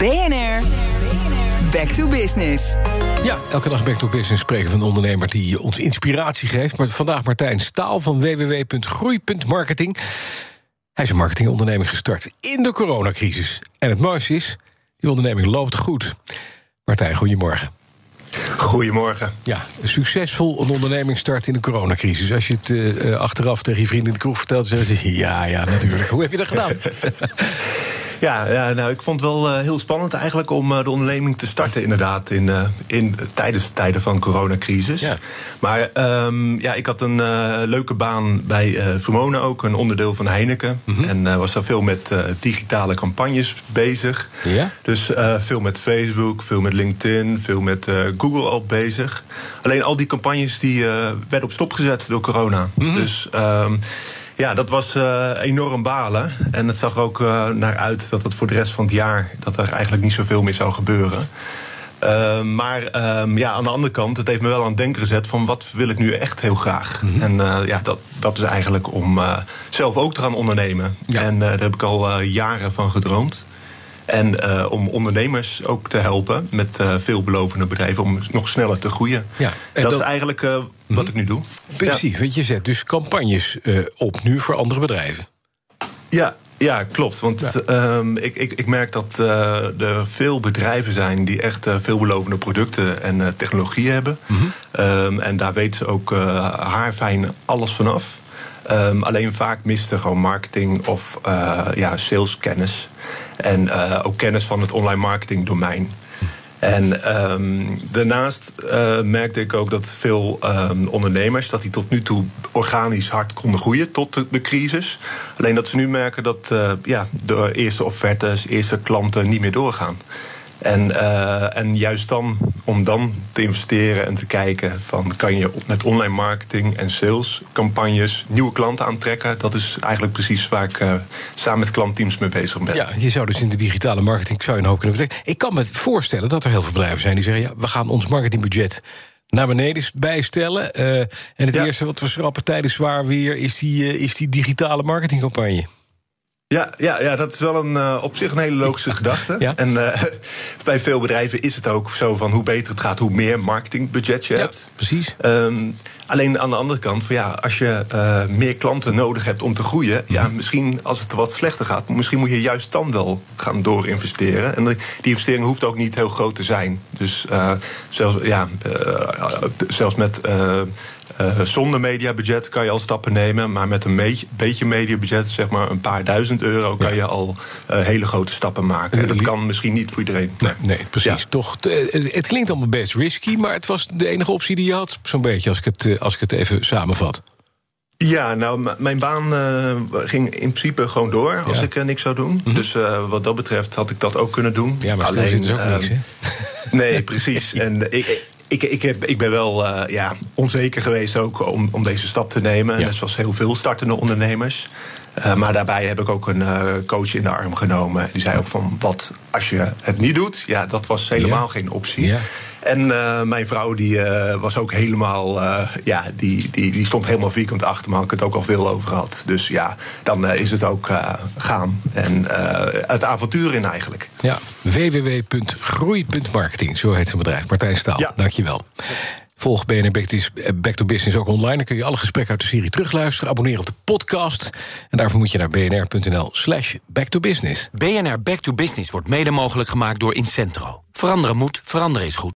BNR, Back to Business. Ja, elke dag Back to Business spreken we een ondernemer die ons inspiratie geeft. Maar vandaag Martijn Staal van www.groei.marketing. Hij is een marketingonderneming gestart in de coronacrisis. En het mooiste is, die onderneming loopt goed. Martijn, goedemorgen. Goedemorgen. Ja, succesvol een onderneming start in de coronacrisis. Als je het uh, achteraf tegen je vrienden in de kroeg vertelt, zeggen ze: ja, ja, natuurlijk. Hoe heb je dat gedaan? Ja, ja, nou, ik vond het wel uh, heel spannend eigenlijk om uh, de onderneming te starten, inderdaad, in, uh, in, tijdens de tijden van de coronacrisis. Ja. Maar um, ja, ik had een leuke baan bij Vermona ook, een onderdeel van Heineken. Mm -hmm. En was daar veel met digitale campagnes bezig. Ja? Dus veel met Facebook, veel met LinkedIn, veel met Google al bezig. Alleen al die campagnes die werden op stop gezet door corona. Mm -hmm. Dus. Um, ja, dat was uh, enorm balen. En het zag er ook uh, naar uit dat het voor de rest van het jaar... dat er eigenlijk niet zoveel meer zou gebeuren. Uh, maar ja, aan de andere kant, het heeft me wel aan het denken gezet... van wat wil ik nu echt heel graag? Mm -hmm. En ja, dat, dat is eigenlijk om zelf ook te gaan ondernemen. Ja. En daar heb ik al jaren van gedroomd. En uh, om ondernemers ook te helpen met uh, veelbelovende bedrijven om nog sneller te groeien. Ja, en dat, dat, is eigenlijk uh, wat mm-hmm. ik nu doe. Precies, ja. want je zet dus campagnes op nu voor andere bedrijven. Ja, ja, klopt. Want ja. Um, ik, ik, ik merk dat uh, er veel bedrijven zijn die echt uh, veelbelovende producten en uh, technologie hebben. Mm-hmm. Um, en daar weten ze ook haarfijn alles vanaf. Um, alleen vaak mist er gewoon marketing of ja, saleskennis. En uh, ook kennis van het online marketing domein. En um, daarnaast uh, merkte ik ook dat veel um, ondernemers... dat die tot nu toe organisch hard konden groeien tot de, de crisis. Alleen dat ze nu merken dat uh, ja, de eerste offertes, eerste klanten niet meer doorgaan. En, uh, en juist dan, om dan te investeren en te kijken van kan je met online marketing en salescampagnes nieuwe klanten aantrekken. Dat is eigenlijk precies waar ik uh, samen met klantteams mee bezig ben. Ja, je zou dus in de digitale marketing zou je een hoop kunnen betekenen. Ik kan me voorstellen dat er heel veel bedrijven zijn die zeggen: ja, we gaan ons marketingbudget naar beneden bijstellen. Uh, en het ja. eerste wat we schrappen tijdens zwaar weer is die, is die digitale marketingcampagne. Ja, ja, ja, dat is wel een, uh, op zich een hele logische gedachte. Ja. En uh, bij veel bedrijven is het ook zo van hoe beter het gaat, hoe meer marketingbudget je ja, hebt. Precies. Um, alleen aan de andere kant, van, ja, als je uh, meer klanten nodig hebt om te groeien, ja, misschien als het wat slechter gaat, misschien moet je juist dan wel gaan doorinvesteren. En die investering hoeft ook niet heel groot te zijn. Dus zelfs, ja, zelfs met uh, zonder mediabudget kan je al stappen nemen. Maar met een beetje, beetje mediabudget, zeg maar een paar duizend euro, kan ja. je al uh, hele grote stappen maken. En dat kan misschien niet voor iedereen. Nee, nee precies. Ja. Toch, het klinkt allemaal best risky, maar het was de enige optie die je had, zo'n beetje, als ik het, als ik het even samenvat. Ja, nou, mijn baan uh, ging in principe gewoon door als ik uh, niks zou doen. Mm-hmm. Dus uh, wat dat betreft had ik dat ook kunnen doen. Ja, maar alleen zit dus ook niks, hè? Nee, precies. En ik, ik, ik, heb, ik ben wel ja, onzeker geweest ook om, om deze stap te nemen. Ja. Net zoals heel veel startende ondernemers. Uh, maar daarbij heb ik ook een uh, coach in de arm genomen. Die zei ook van, wat als je het niet doet? Ja, dat was helemaal geen optie. Ja. En uh, mijn vrouw die uh, was ook helemaal, uh, ja, die, die, die stond helemaal vierkant achter me. Had ik het ook al veel over gehad. Dus ja, dan is het ook gaan. En het avontuur in eigenlijk. Ja, www.groei.marketing, zo heet zijn bedrijf. Martijn Staal, ja. dankjewel. Volg BNR Back to Business ook online. Dan kun je alle gesprekken uit de serie terugluisteren. Abonneer op de podcast. En daarvoor moet je naar bnr.nl slash back to business. BNR Back to Business wordt mede mogelijk gemaakt door Incentro. Veranderen moet, veranderen is goed.